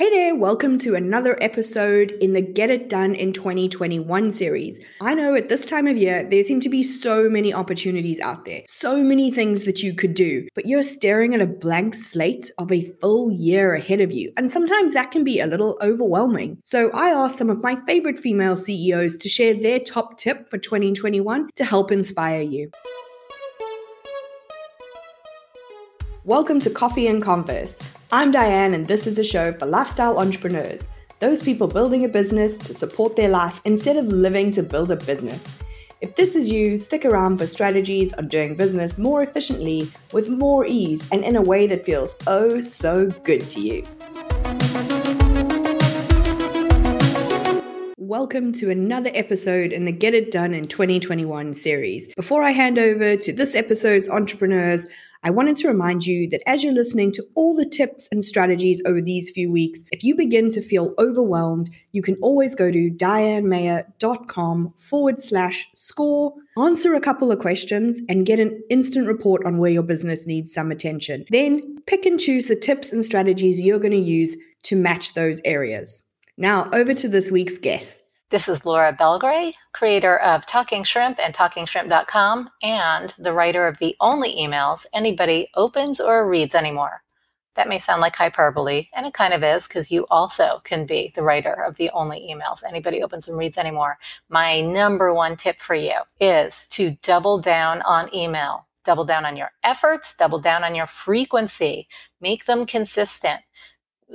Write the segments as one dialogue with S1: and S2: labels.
S1: Hey there, welcome to another episode in the Get It Done in 2021 series. I know at this time of year, there seem to be so many opportunities out there, so many things that you could do, but you're staring at a blank slate of a full year ahead of you. And sometimes that can be a little overwhelming. So I asked some of my favorite female CEOs to share their top tip for 2021 to help inspire you. Welcome to Coffee and Converse. I'm Diane, and this is a show for lifestyle entrepreneurs, those people building a business to support their life instead of living to build a business. If this is you, stick around for strategies on doing business more efficiently, with more ease, and in a way that feels oh so good to you. Welcome to another episode in the Get It Done in 2021 series. Before I hand over to this episode's entrepreneurs, I wanted to remind you that as you're listening to all the tips and strategies over these few weeks, if you begin to feel overwhelmed, you can always go to dianemayor.com forward slash score, answer a couple of questions, and get an instant report on where your business needs some attention. Then pick and choose the tips and strategies you're going to use to match those areas. Now, over to this week's guest.
S2: This is Laura Belgray, creator of Talking Shrimp and TalkingShrimp.com, and the writer of the only emails anybody opens or reads anymore. That may sound like hyperbole, and it kind of is because you also can be the writer of the only emails anybody opens and reads anymore. My number one tip for you is to double down on email. Double down on your efforts, double down on your frequency, make them consistent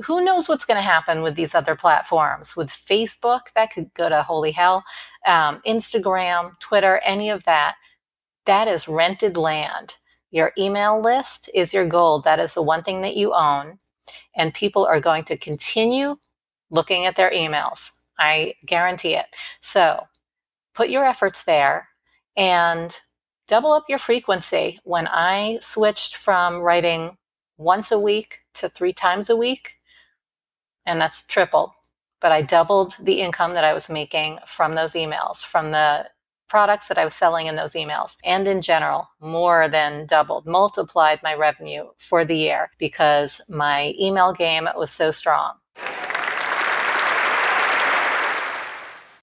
S2: who knows what's going to happen with these other platforms? With Facebook, that could go to holy hell. Um, Instagram, Twitter, any of that, that is rented land. Your email list is your gold. That is the one thing that you own. And people are going to continue looking at their emails. I guarantee it. So put your efforts there and double up your frequency. When I switched from writing once a week to three times a week, and that's tripled. But I doubled the income that I was making from those emails, from the products that I was selling in those emails, and in general, more than doubled, multiplied my revenue for the year because my email game was so strong.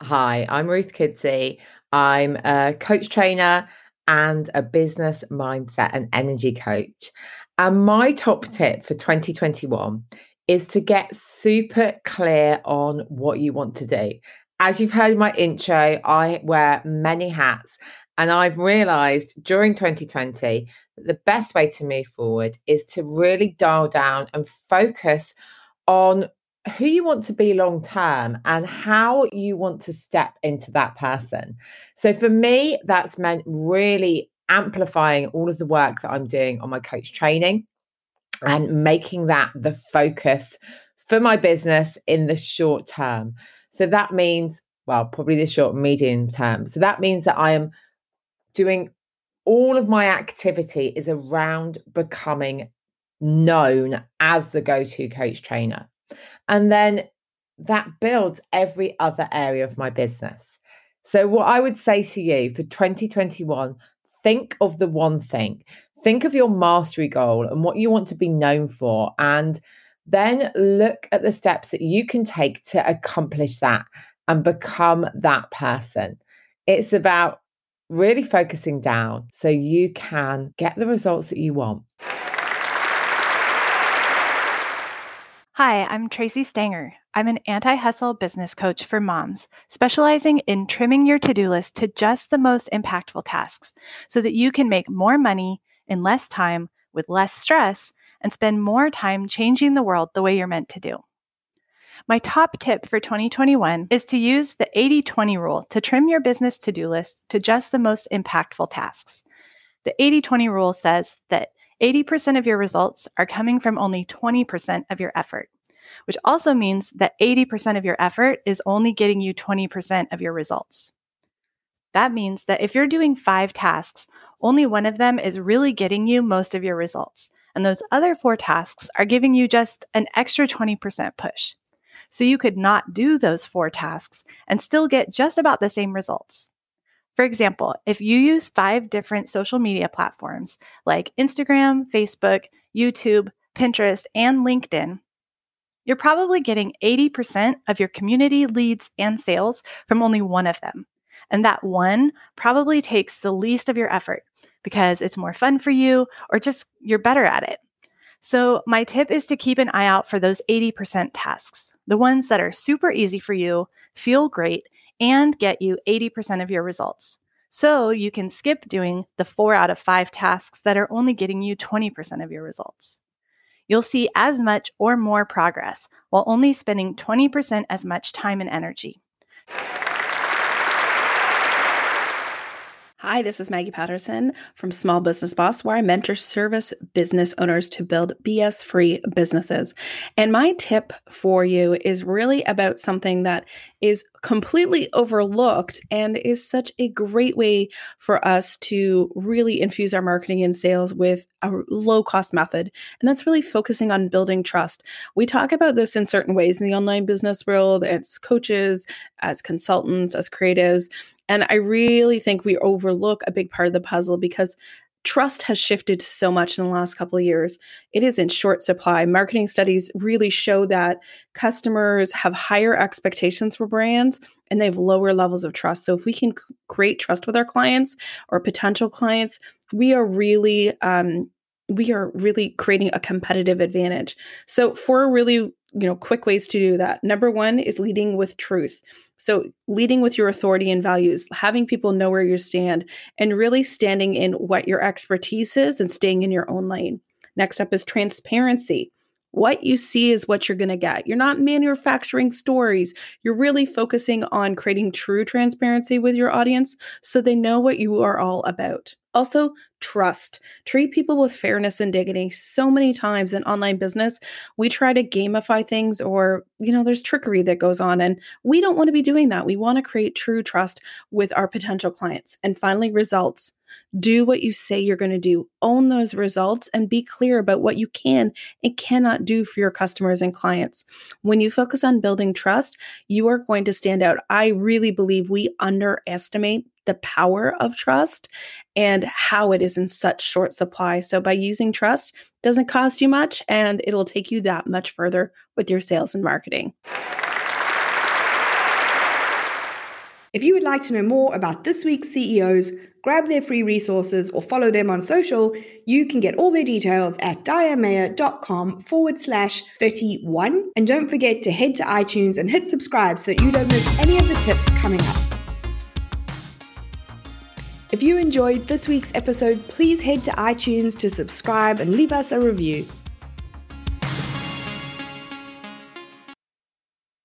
S3: Hi, I'm Ruth Kudzi. I'm a coach trainer and a business mindset and energy coach. And my top tip for 2021 is to get super clear on what you want to do. As you've heard in my intro, I wear many hats, and I've realized during 2020 that the best way to move forward is to really dial down and focus on who you want to be long term and how you want to step into that person. So for me, that's meant really amplifying all of the work that I'm doing on my coach training and making that the focus for my business in the short term. So that means, well, probably the short, medium term. So that means that I am doing all of my activity is around becoming known as the go to coach trainer. And then that builds every other area of my business. So, what I would say to you for 2021, think of the one thing think of your mastery goal and what you want to be known for and then look at the steps that you can take to accomplish that and become that person it's about really focusing down so you can get the results that you want
S4: Hi, I'm Tracy Stanger. I'm an anti hustle business coach for moms, specializing in trimming your to do list to just the most impactful tasks so that you can make more money in less time with less stress and spend more time changing the world the way you're meant to do. My top tip for 2021 is to use the 80 20 rule to trim your business to do list to just the most impactful tasks. The 80 20 rule says that 80% of your results are coming from only 20% of your effort, which also means that 80% of your effort is only getting you 20% of your results. That means that if you're doing five tasks, only one of them is really getting you most of your results. And those other four tasks are giving you just an extra 20% push. So you could not do those four tasks and still get just about the same results. For example, if you use five different social media platforms like Instagram, Facebook, YouTube, Pinterest, and LinkedIn, you're probably getting 80% of your community leads and sales from only one of them. And that one probably takes the least of your effort because it's more fun for you or just you're better at it. So, my tip is to keep an eye out for those 80% tasks, the ones that are super easy for you, feel great, and get you 80% of your results. So, you can skip doing the four out of five tasks that are only getting you 20% of your results. You'll see as much or more progress while only spending 20% as much time and energy.
S5: Hi, this is Maggie Patterson from Small Business Boss, where I mentor service business owners to build BS free businesses. And my tip for you is really about something that is completely overlooked and is such a great way for us to really infuse our marketing and sales with a low cost method. And that's really focusing on building trust. We talk about this in certain ways in the online business world it's coaches, as consultants, as creatives. And I really think we overlook a big part of the puzzle because trust has shifted so much in the last couple of years. It is in short supply. Marketing studies really show that customers have higher expectations for brands and they have lower levels of trust. So if we can create trust with our clients or potential clients, we are really um, we are really creating a competitive advantage. So for really you know quick ways to do that number one is leading with truth so leading with your authority and values having people know where you stand and really standing in what your expertise is and staying in your own lane next up is transparency what you see is what you're going to get. You're not manufacturing stories. You're really focusing on creating true transparency with your audience so they know what you are all about. Also, trust. Treat people with fairness and dignity. So many times in online business, we try to gamify things or, you know, there's trickery that goes on. And we don't want to be doing that. We want to create true trust with our potential clients. And finally, results. Do what you say you're going to do. Own those results and be clear about what you can and cannot do for your customers and clients. When you focus on building trust, you are going to stand out. I really believe we underestimate the power of trust and how it is in such short supply. So by using trust doesn't cost you much and it'll take you that much further with your sales and marketing.
S1: If you would like to know more about this week's CEOs, grab their free resources, or follow them on social, you can get all their details at dianemayor.com forward slash 31. And don't forget to head to iTunes and hit subscribe so that you don't miss any of the tips coming up. If you enjoyed this week's episode, please head to iTunes to subscribe and leave us a review.